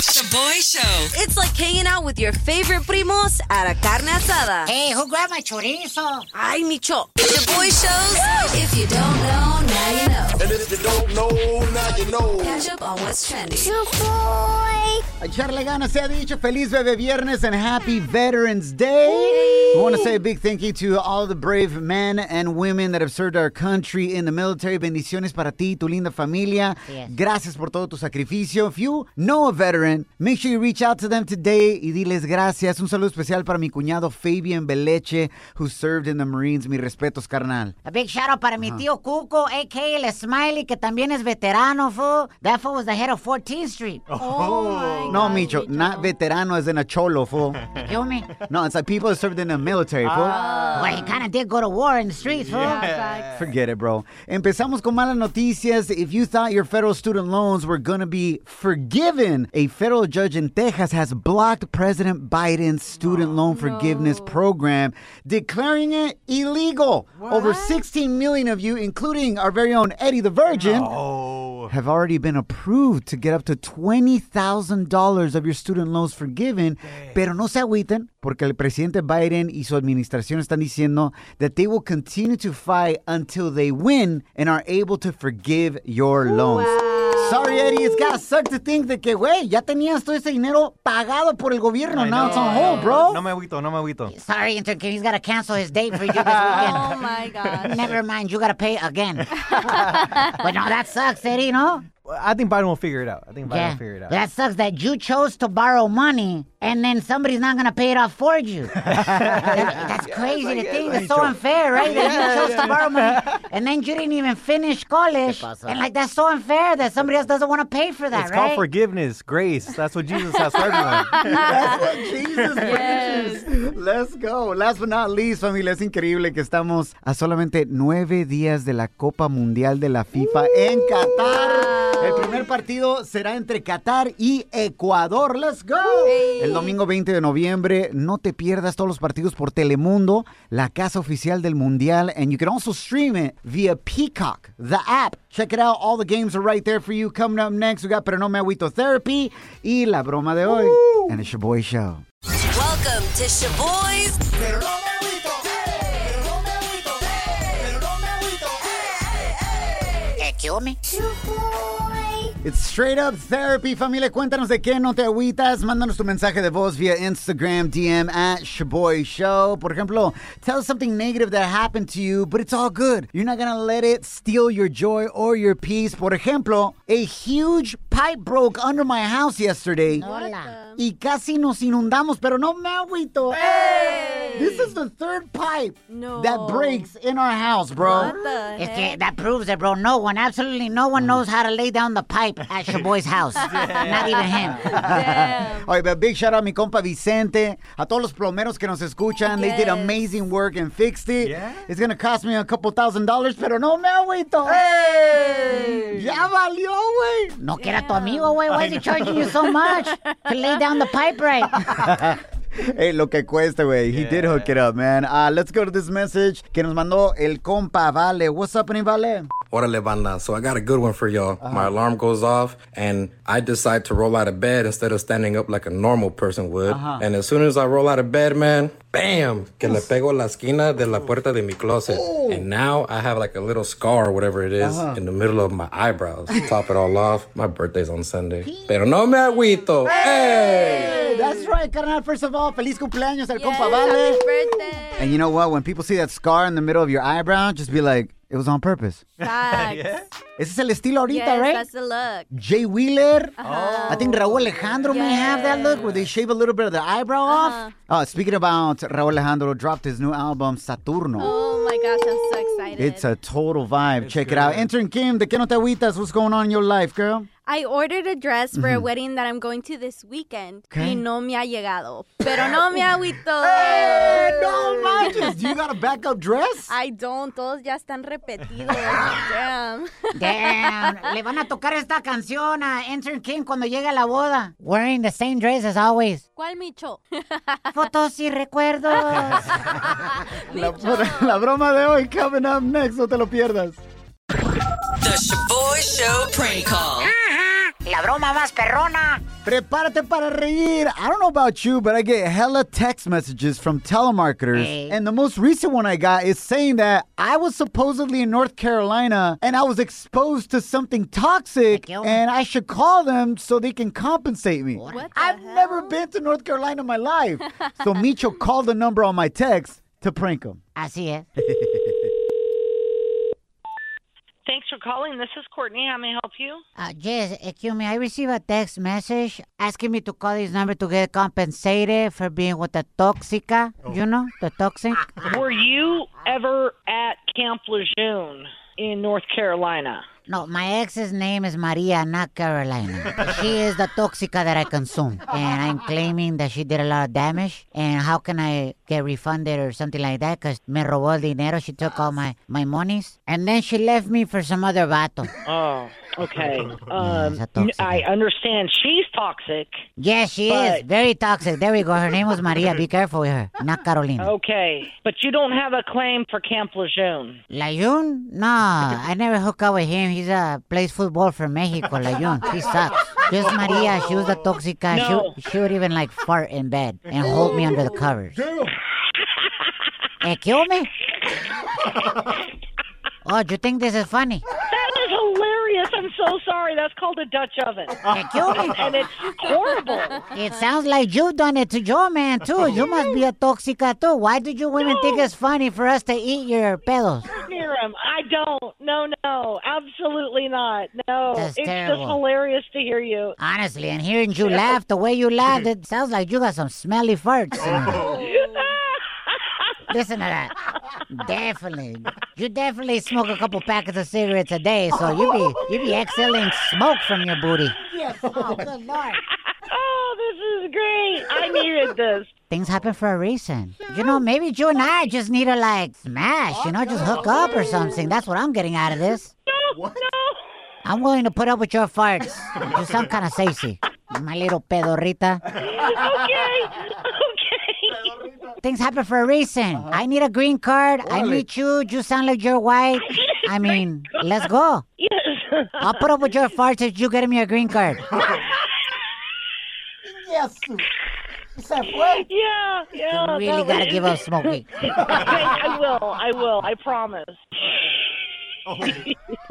Shaboy Show. It's like hanging out with your favorite primos at a carne asada. Hey, who grabbed my chorizo? Ay, Micho. Shaboy Shows. If you don't know, now you know. And if you don't know, now you know. Catch up on what's trending. A echarle ganas se ha dicho. Feliz Bebe Viernes and happy Veterans Day. We want to say a big thank you to all the brave men and women that have served our country in the military. Bendiciones para ti, tu linda familia. Yes. Gracias por todo tu sacrificio. If you know a veteran, make sure you reach out to them today y diles gracias. Un saludo especial para mi cuñado Fabian Beleche, who served in the Marines. Mi respetos, carnal. A big shout out para mi tío Cuco, a.k.a. El Smiley, que también es veterano, fool. That fool was the head of 14th Street. Oh, oh No, Micho, not veterano as in a cholo, fool. Kill me? No, it's like people that served in the military, fool. Ah. Well, he kind of did go to war in the streets, fool. Forget it, bro. Empezamos con malas noticias. If you thought your federal student loans were going to be forgiven, a federal judge in Texas has blocked President Biden's student oh, loan forgiveness program, declaring it illegal. Over 16 million of you, including our very own Eddie the Virgin, have already been approved to get up to $20,000 of your student loans forgiven. Pero no se agüiten, porque el presidente Biden y su administración están diciendo that they will continue to fight until they win and are able to forgive your loans. Sorry, Eddie, it's gotta suck to think de que, güey, ya tenías todo ese dinero pagado por el gobierno. Now it's on hold, bro. No me agüito, no me agüito. Sorry, intern kid, he's got to cancel his date for you this weekend. Oh my God. Never mind, you got to pay again. but no, that sucks, Eddie, no? I think Biden will figure it out. I think Biden Yeah. will figure it out. That sucks that you chose to borrow money and then somebody's not going to pay it off for you. That's crazy to think. It's so unfair, right? That you chose to borrow money and then you didn't even finish college. And like, that's so unfair that somebody else doesn't want to pay for that, right? it's right? called forgiveness, grace. That's what Jesus has for everyone. That's what Jesus preaches. Let's go. Last but not least, familia, es increíble que estamos a solamente nueve días de la Copa Mundial de la FIFA en Qatar. El primer partido será entre Qatar y Ecuador. Let's go. El domingo 20 de noviembre, no te pierdas todos los partidos por Telemundo, la casa oficial del Mundial, and you can also stream it via Peacock, the app. Check it out. All the games are right there for you. Coming up next, we got Pero No Me Agüito Therapy y la broma de hoy. And it's your boy show. Welcome to Shaboy's Pero no me agüito, pero no me agüito, pero no me agüito. Eh, kill me? It's straight up therapy, familia. Cuéntanos de qué no te agüitas. Mándanos tu mensaje de voz via Instagram, DM at Shaboy Show. Por ejemplo, tell us something negative that happened to you, but it's all good. You're not gonna let it steal your joy or your peace. Por ejemplo, a huge pipe broke under my house yesterday. Hola. Y casi nos inundamos, pero no me agüito. This is the third pipe No. that breaks in our house, bro. What the It's heck? que, that proves it, bro. No one, absolutely no one knows how to lay down the pipe at your boy's house. Not even him. Damn. Oye, but big shout out a mi compa Vicente, a todos los plomeros que nos escuchan. They did amazing work and fixed it. Yeah? It's gonna cost me a couple thousand dollars, pero no me agüito. Hey! Ya valió, güey. No que era tu amigo, güey. Why is he charging you so much to lay down the pipe right? Hey, lo que cuesta, güey. He did hook it up, man. Uh, let's go to this message que nos mandó el compa Vale. What's up, Vale? Orale banda. So I got a good one for y'all. My alarm goes off and I decide to roll out of bed instead of standing up like a normal person would. And as soon as I roll out of bed, man, bam, que le pego la esquina de la puerta de mi closet. Oh. And now I have like a little scar or whatever it is uh-huh. in the middle of my eyebrows. Top it all off. My birthday's on Sunday. Pero no me agüito. Hey! Hey, that's right, carnal. First of all, feliz cumpleaños al Yes, compa Vale. birthday. And you know what? When people see that scar in the middle of your eyebrow, just be like, it was on purpose. Facts. Ese es el estilo ahorita, Yes, right? that's the look. Jay Wheeler. Oh. I think Rauw Alejandro may have that look where they shave a little bit of the eyebrow uh-huh. off. Oh, speaking about Rauw Alejandro, dropped his new album Saturno. Oh my gosh, I'm so excited. It's a total vibe. Check it out. Intern Kim, ¿de qué no te agüitas? What's going on in your life, girl? I ordered a dress for a wedding that I'm going to this weekend. Okay. Y no me ha llegado. Pero no me agüito. Hey, no manches. Do you got a backup dress? I don't. Todos ya están repetidos. Damn. Damn. Le van a tocar esta canción a Enter King cuando llegue a la boda. Wearing the same dress as always. ¿Cuál Micho? Fotos y recuerdos. La, la broma de hoy coming up next. No te lo pierdas. The Shaboy Show prank call. La broma más perrona. Prepárate para reír. I don't know about you, but I get hella text messages from telemarketers. Hey. And the most recent one I got is saying that I was supposedly in North Carolina and I was exposed to something toxic and I should call them so they can compensate me. What I've hell? never been to North Carolina in my life. so Micho called the number on my text to prank him. Así es. Thanks for calling. This is Courtney. How may I help you? Uh, yes, excuse me. I received a text message asking me to call this number to get compensated for being with the toxica. You know, the toxic. Were you ever at Camp Lejeune in North Carolina? No, my ex's name is Maria, not Carolina. She is the toxica that I consume. And I'm claiming that she did a lot of damage. And how can I get refunded or something like that? Because me robó el dinero. She took all my, my monies. And then she left me for some other vato. Oh, okay. Um, tóxica. I understand she's toxic. Yes, she is. Very toxic. There we go. Her name was Maria. Be careful with her. Not Carolina. Okay, but you don't have a claim for Camp Lejeune. Layun? No, I never hook up with him. He's uh, plays football for Mexico, Layun. He sucks. Just Maria, she was the toxica. No. She, she would even like fart in bed and hold me under the covers. Eh, kill me? Oh, do you think this is funny? That is hilarious. I'm so sorry. That's called a Dutch oven. And it's horrible. It sounds like you've done it to your Man too. You must be a toxica too. Why did you women think it's funny for us to eat your pedos? Miriam, I don't. No, no. Absolutely not. No. That's it's terrible. just hilarious to hear you. Honestly, and hearing you laugh the way you laughed, it sounds like you got some smelly farts. Listen to that. Definitely. You definitely smoke a couple packets of cigarettes a day, so you be you be exhaling smoke from your booty. Yes. Oh, good lord. oh, this is great. I needed this. Things happen for a reason. You know, maybe you and I just need to like smash, you know, just hook up or something. That's what I'm getting out of this. No, no. I'm willing to put up with your farts. You sound kind of sexy. My little pedorrita. Oh, Okay. Okay. Things happen for a reason. Uh-huh. I need a green card. I meet you. You sound like you're white. I mean, let's go. Yes. I'll put up with your farts if you get me a green card. Yes. Is that right? Yeah, yeah. You really gotta was- give up smoking. Okay, I will. I will. I promise.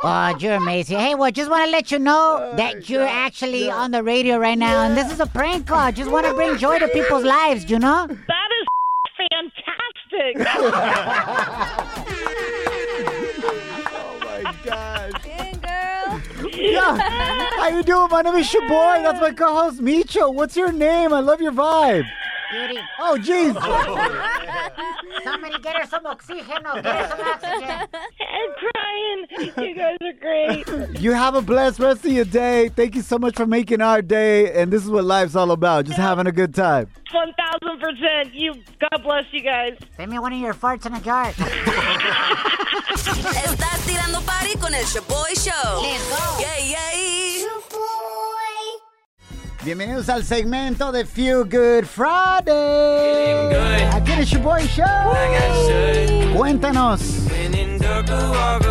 Oh, you're amazing. Hey, well, just want to let you know that you're actually on the radio right now, and this is a prank call. Just want to bring joy to people's lives, you know? That is fantastic. Oh, Dang, girl. Yeah. How you doing? My name is Shaboy. That's my co-host Micho. What's your name? I love your vibe. Beauty. Oh, jeez. Somebody get her some oxygen. Get her some oxygen. I'm crying. You guys are great. You have a blessed rest of your day. Thank you so much for making our day. And this is what life's all about. Just having a good time. One thousand percent. You. God bless you guys. Send me one of your farts in a jar. Estás tirando party con el Shaboy Show. Let's go. Yay, yay. Bienvenidos al segmento de Feel Good Friday. Aquí en el Shaboy Show. Cuéntanos.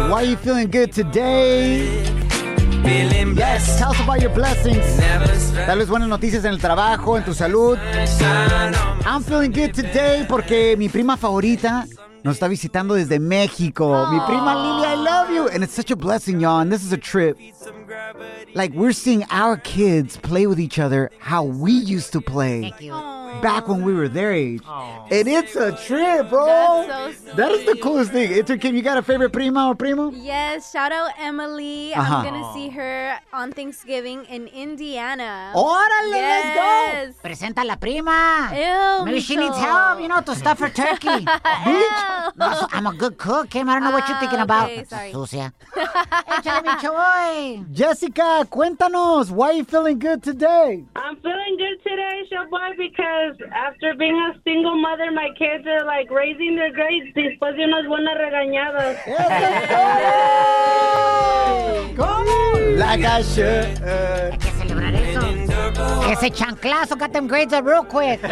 Why are you feeling good today? Yes, tell us about your blessings. Tal vez buenas noticias en el trabajo, en tu salud. I'm feeling good today porque mi prima favorita nos está visitando desde México. Mi prima Lily, I love you. And it's such a blessing, y'all. And this is a trip. Like, we're seeing our kids play with each other how we used to play Thank you. Back when we were their age. And it's a trip, bro. That's so That is the coolest thing. It's Kim, you got a favorite prima or primo? Yes, shout out Emily. Uh-huh. I'm gonna see her on Thanksgiving in Indiana. Órale, let's go. yes. Presenta a la prima. Ew, Maybe she needs help, you know, to stuff her turkey. Bitch. No, so- I'm a good cook, Kim. I don't know what you're thinking Ah, about. okay, sorry. Sucia. Échale, bicho, boy. Jessica, cuéntanos. Why are you feeling good today? I'm feeling good today, Showboy, because after being a single mother, my kids are like raising their grades después de unas buenas regañadas. ¿Cómo? Like I should. Hay que celebrar eso. Ese chanclazo got them grades up real quick.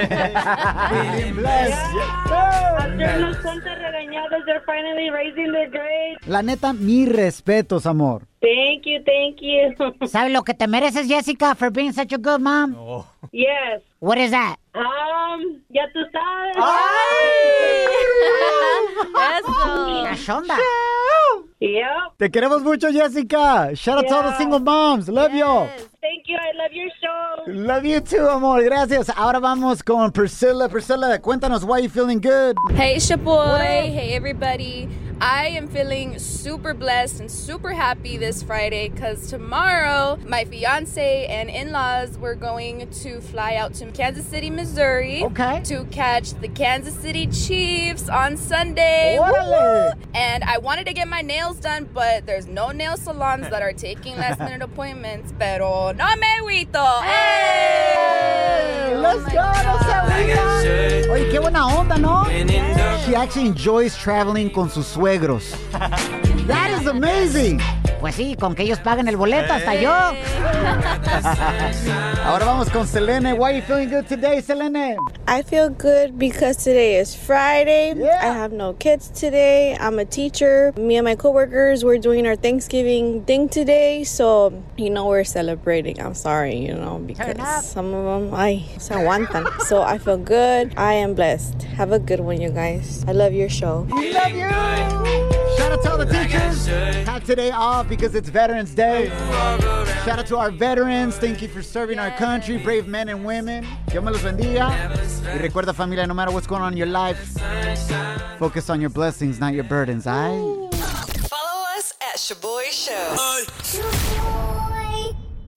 After unos cuantas regañadas, they're finally raising their grades. La neta, mis respetos, amor. Thank you, thank you. ¿Sabes lo que te mereces, Jessica, for being such a good mom? yes. What is that? Um, ya tú sabes. Cachonda. Yep. Te queremos mucho, Jessica. Shout out to all the single moms. Love you. Thank you. I love your show. Love you too, amor. Gracias. Ahora vamos con Priscilla. Priscilla, cuéntanos why you feeling good. Hey, Shaboy. Hey, everybody. I am feeling super blessed and super happy this Friday because tomorrow my fiance and in laws were going to fly out to Kansas City, Missouri Okay. to catch the Kansas City Chiefs on Sunday. And I wanted to get my nails done, but there's no nail salons that are taking last minute appointments. Pero no Hey! Let's go. Se agüita. Oye, qué buena onda, ¿no? She actually enjoys traveling con sus suegros. That is amazing. Pues sí, con que ellos paguen el boleto, hasta yo. Ahora vamos con Selene. Why you feeling good today, Selene? I feel good because today is Friday. Yeah. I have no kids today. I'm a teacher. Me and my coworkers, we're doing our Thanksgiving thing today. So, you know, we're celebrating. I'm sorry, you know, because some of them, I se aguantan. so I feel good. I am blessed. Have a good one, you guys. I love your show. We love you. Shout out to all the teachers. Have today off because it's Veterans Day. Shout out to our veterans. Thank you for serving our country, brave men and women. Dios me los bendiga. Y recuerda, familia, no matter what's going on in your life, focus on your blessings, not your burdens. I. Follow us at Shaboy Show.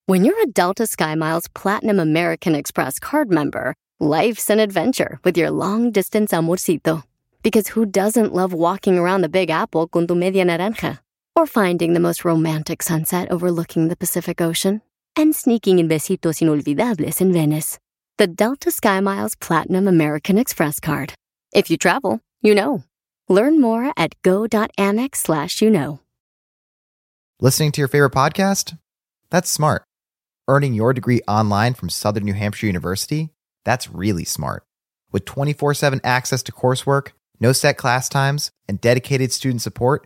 When you're a Delta SkyMiles Platinum American Express card member, life's an adventure with your long distance amorcito. Because who doesn't love walking around the Big Apple con tu media naranja? Or finding the most romantic sunset overlooking the Pacific Ocean? And sneaking in besitos inolvidables in Venice. The Delta SkyMiles Platinum American Express card. If you travel, you know. Learn more at go.amex slash you know. Listening to your favorite podcast? That's smart. Earning your degree online from Southern New Hampshire University? That's really smart. With 24 7 access to coursework, no set class times, and dedicated student support,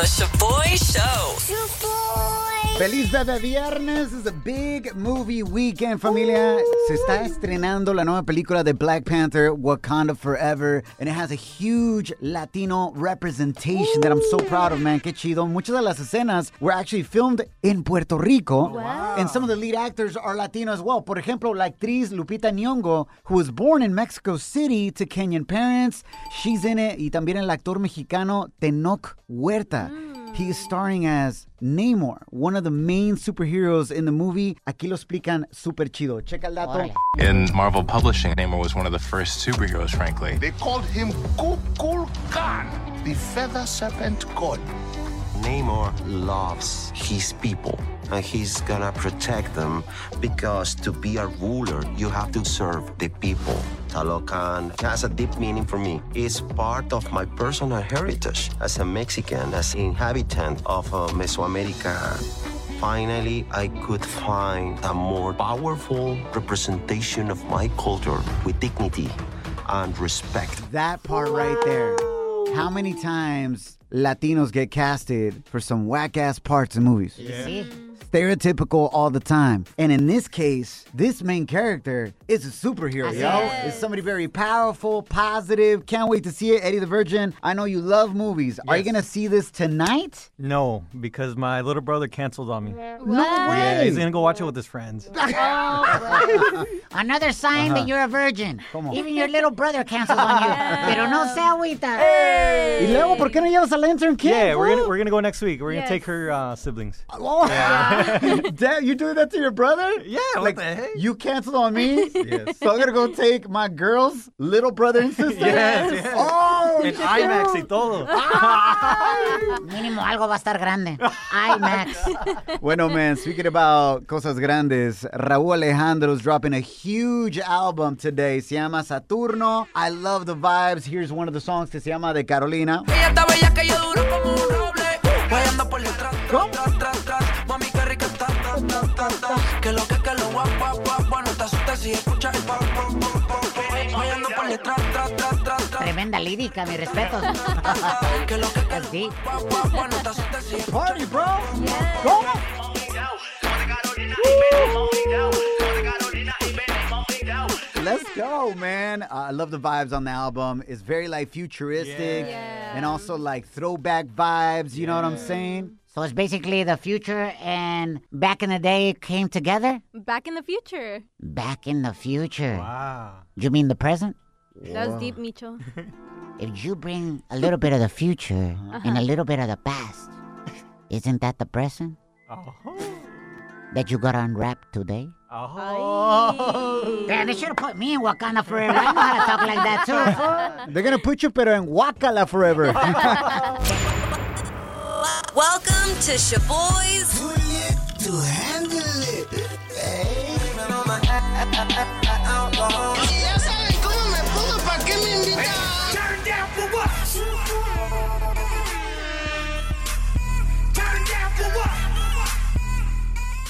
The Shaboy Show. Feliz Bebé Viernes is a big movie weekend, familia. Se está estrenando la nueva película de Black Panther, Wakanda Forever, and it has a huge Latino representation that I'm so proud of, man. Qué chido. Muchas de las escenas were actually filmed in Puerto Rico, and some of the lead actors are Latino as well. Por ejemplo, la actriz Lupita Nyong'o, who was born in Mexico City to Kenyan parents, she's in it, y también el actor mexicano Tenoch Huerta. He is starring as Namor, one of the main superheroes in the movie. Aquí lo explican super chido. Checa el dato. In Marvel Publishing, Namor was one of the first superheroes, frankly. They called him Kukul Khan, the feather serpent god. Namor loves his people and he's gonna protect them because to be a ruler, you have to serve the people. Talocan has a deep meaning for me. It's part of my personal heritage as a Mexican, as an inhabitant of uh, Mesoamerica. Finally, I could find a more powerful representation of my culture with dignity and respect. That part right there. How many times Latinos get casted for some whack ass parts in movies? Stereotypical all the time. And in this case, this main character is a superhero, yo. It's somebody very powerful, positive. Can't wait to see it. Eddie the Virgin, I know you love movies. Are you going to see this tonight? No, because my little brother canceled on me. No Yeah, way. he's gonna go watch it with his friends. Another sign Uh-huh. that you're a virgin. on. Even your little brother canceled on you. Pero no se agüita. Y luego, ¿por qué no llevas al intern kid? Yeah, we're gonna we're gonna go next week. We're gonna take her uh, siblings. Oh. Yeah. Damn, you doing that to your brother? Yeah, what like the heck? you canceled on me. Yes. So I'm gonna go take my girl's little brother and sister. Yes, yes. Oh, En. IMAX y todo. Ah! Mínimo algo va a estar grande. IMAX. Bueno, man, speaking about cosas grandes, Rauw Alejandro's dropping a huge album today. Se llama Saturno. I love the vibes. Here's one of the songs que se llama De Carolina. Ella Que lo que, que lo guap, guap, guap, guap. No te asustes si escuchas el pop, pop, pop, pop. Guayando por detrás, tras, tras, tras, tras. Tremenda lírica, mi respeto. Que lo que, que That's guap, guap, guap. No te asustes si Party, bro. Let's go, man. Uh, I love the vibes on the album. It's very like futuristic and also like throwback vibes. You know what I'm saying? So it's basically the future and back in the day came together? Back in the future. Back in the future. Wow. You mean the present? That was deep, Micho. If you bring a little bit of the future uh-huh. and a little bit of the past, isn't that the present Oh. that you gotta unwrap today? Oh. Damn, they should have put me in Wakanda forever. I know how to talk like that too. They're gonna put you pero in Wakala forever. Welcome to Shaboy's to handle it. Turn down for what? Turn down for what?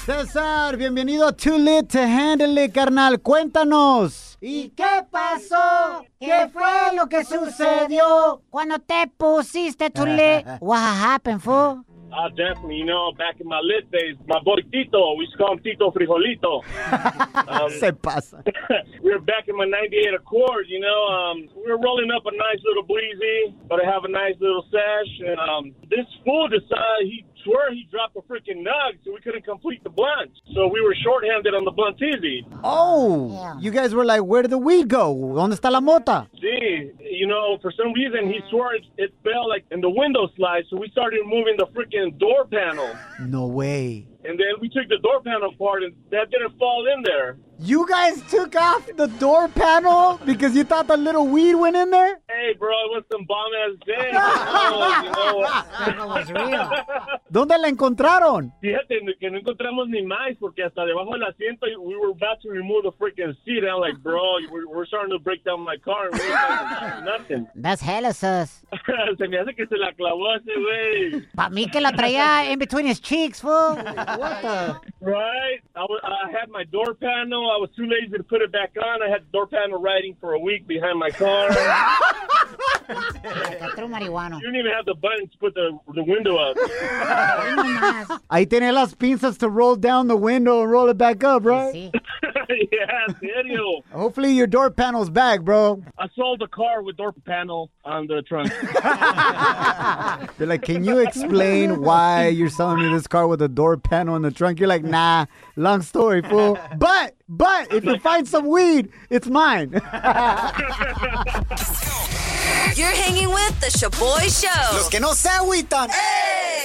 César, bienvenido a Too Lit to Handle It, carnal. Cuéntanos. ¿Y qué pasó? ¿Qué fue lo que sucedió cuando te pusiste tu lit? What happened, fool? Uh, definitely, you know, back in my lit days, my boy Tito, we used to call him Tito Frijolito. Um, Se pasa. we were back in my 98 Accord, you know, um, we were rolling up a nice little breezy, but I have a nice little sash, and um, this fool decided he swear he dropped a freaking nug, so we couldn't complete the blunt. So we were shorthanded on the blunt easy. Oh, you guys were like, where did the weed go? ¿Dónde está la mota? See, you know, for some reason he swore it, it fell like in the window slide, so we started moving the freaking door panel. No way. And then we took the door panel apart, and that didn't fall in there. You guys took off the door panel because you thought the little weed went in there? Hey, bro, it was some bomb ass day. you know, That was real. ¿Dónde la encontraron? Fíjate que no encontramos ni más porque hasta debajo del asiento we were about to remove the freaking seat. and I'm like, bro, we're, we're starting to break down my car and we ain't finding nothing. That's hella sus. se me hace que se la clavó ese güey. Pa' mí que la traía in between his cheeks, fool. What the? Right? I, had my door panel. I was too lazy to put it back on. I had the door panel riding for a week behind my car. Like a true marihuano. you didn't even have the buttons to put the, the window up. Ahí tenía las pinzas to roll down the window and roll it back up, right? See? yeah, en serio. Hopefully your door panel's back, bro. I sold the car with door panel on the trunk. They're like, can you explain why you're selling me this car with a door panel in the trunk? You're like, nah, long story, fool. But, but if you find some weed, it's mine. You're hanging with the Shaboy Show. Los que no se agüitan. Hey!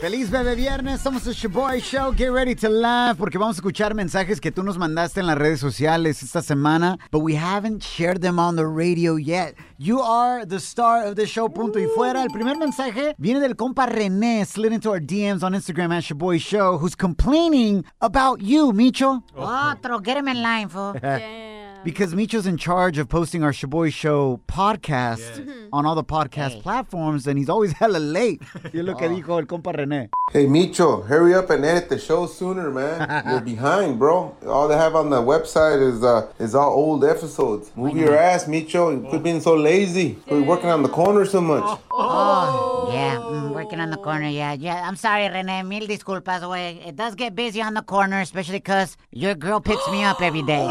Feliz Bebé Viernes, somos el Shaboy Show. Get ready to laugh porque vamos a escuchar mensajes que tú nos mandaste en las redes sociales esta semana, but we haven't shared them on the radio yet. You are the star of the show, punto y fuera. El primer mensaje viene del compa René, slid into our DMs on Instagram at Shaboy Show, who's complaining about you, Micho. Otro, get him in line, fool. Because Micho's in charge of posting our Shaboy Show podcast on all the podcast platforms, and he's always hella late. Y es lo que dijo el compa René. Hey Micho, hurry up and edit the show sooner, man. You're behind, bro. All they have on the website is uh is all old episodes. Move your ass, Micho. You quit being so lazy. Quit working on the corner so much. Oh, yeah, mm, working on the corner, yeah. Yeah, I'm sorry, Rene. Mil disculpas, güey. It does get busy on the corner, especially because your girl picks me up every day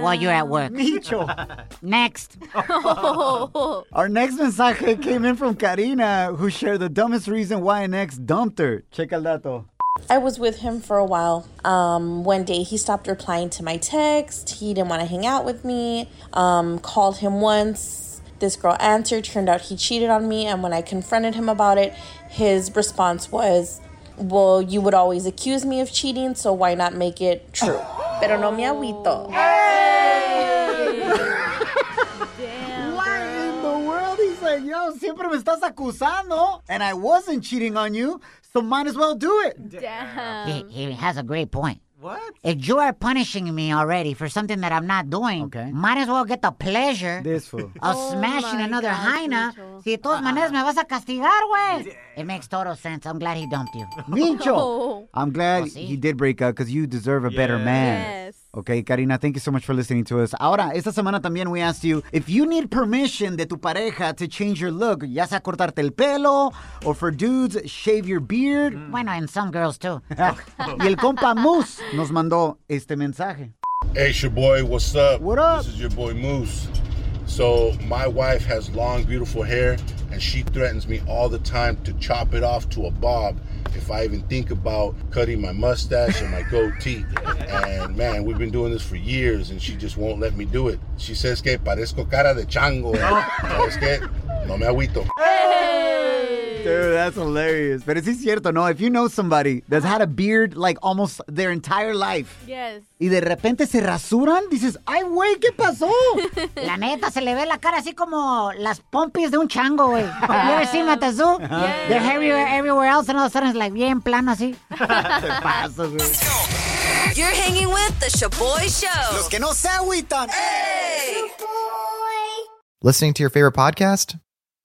while you're at work. Micho. Next. Our next mensaje came in from Karina, who shared the dumbest reason why an ex dumped her. Check el dato. I was with him for a while. Um, one day he stopped replying to my text. He didn't want to hang out with me. Um, called him once. This girl answered. Turned out he cheated on me. And when I confronted him about it, his response was, well, you would always accuse me of cheating, so why not make it true? Pero no me agüito. What in the world? He's like, yo, siempre me estás acusando. And I wasn't cheating on you, so might as well do it. He, he has a great point. What? If you are punishing me already for something that I'm not doing, okay. might as well get the pleasure This fool. of smashing another hyena. Si de todas uh-uh. maneras me vas a castigar, güey. It makes total sense. I'm glad he dumped you. Mincho. I'm glad Oh, sí. he did break up because you deserve a better man. Yes. Okay, Karina, thank you so much for listening to us. Ahora, esta semana también we asked you if you need permission de tu pareja to change your look, ya sea cortarte el pelo, or for dudes, shave your beard. Mm. Bueno, and some girls too. y el compa Moose nos mandó este mensaje. Hey, it's your boy. What's up? What up? This is your boy Moose. So my wife has long, beautiful hair, and she threatens me all the time to chop it off to a bob if I even think about cutting my mustache and my goatee. And man, we've been doing this for years, and she just won't let me do it. She says que parezco cara de chango. ¿Sabes qué? No me agüito. Dude, that's hilarious. Pero sí es cierto, ¿no? If you know somebody that's had a beard like almost their entire life Yes. y de repente se rasuran, dices, ay, güey, ¿qué pasó? La neta, se le ve la cara así como las pompis de un chango, güey. You ever seen them at the zoo? They're everywhere, everywhere else, and all of a sudden it's like bien plano así. Te pasas, güey. You're hanging with the Shaboy Show. Los que no se agüitan. Hey! Listening to your favorite podcast?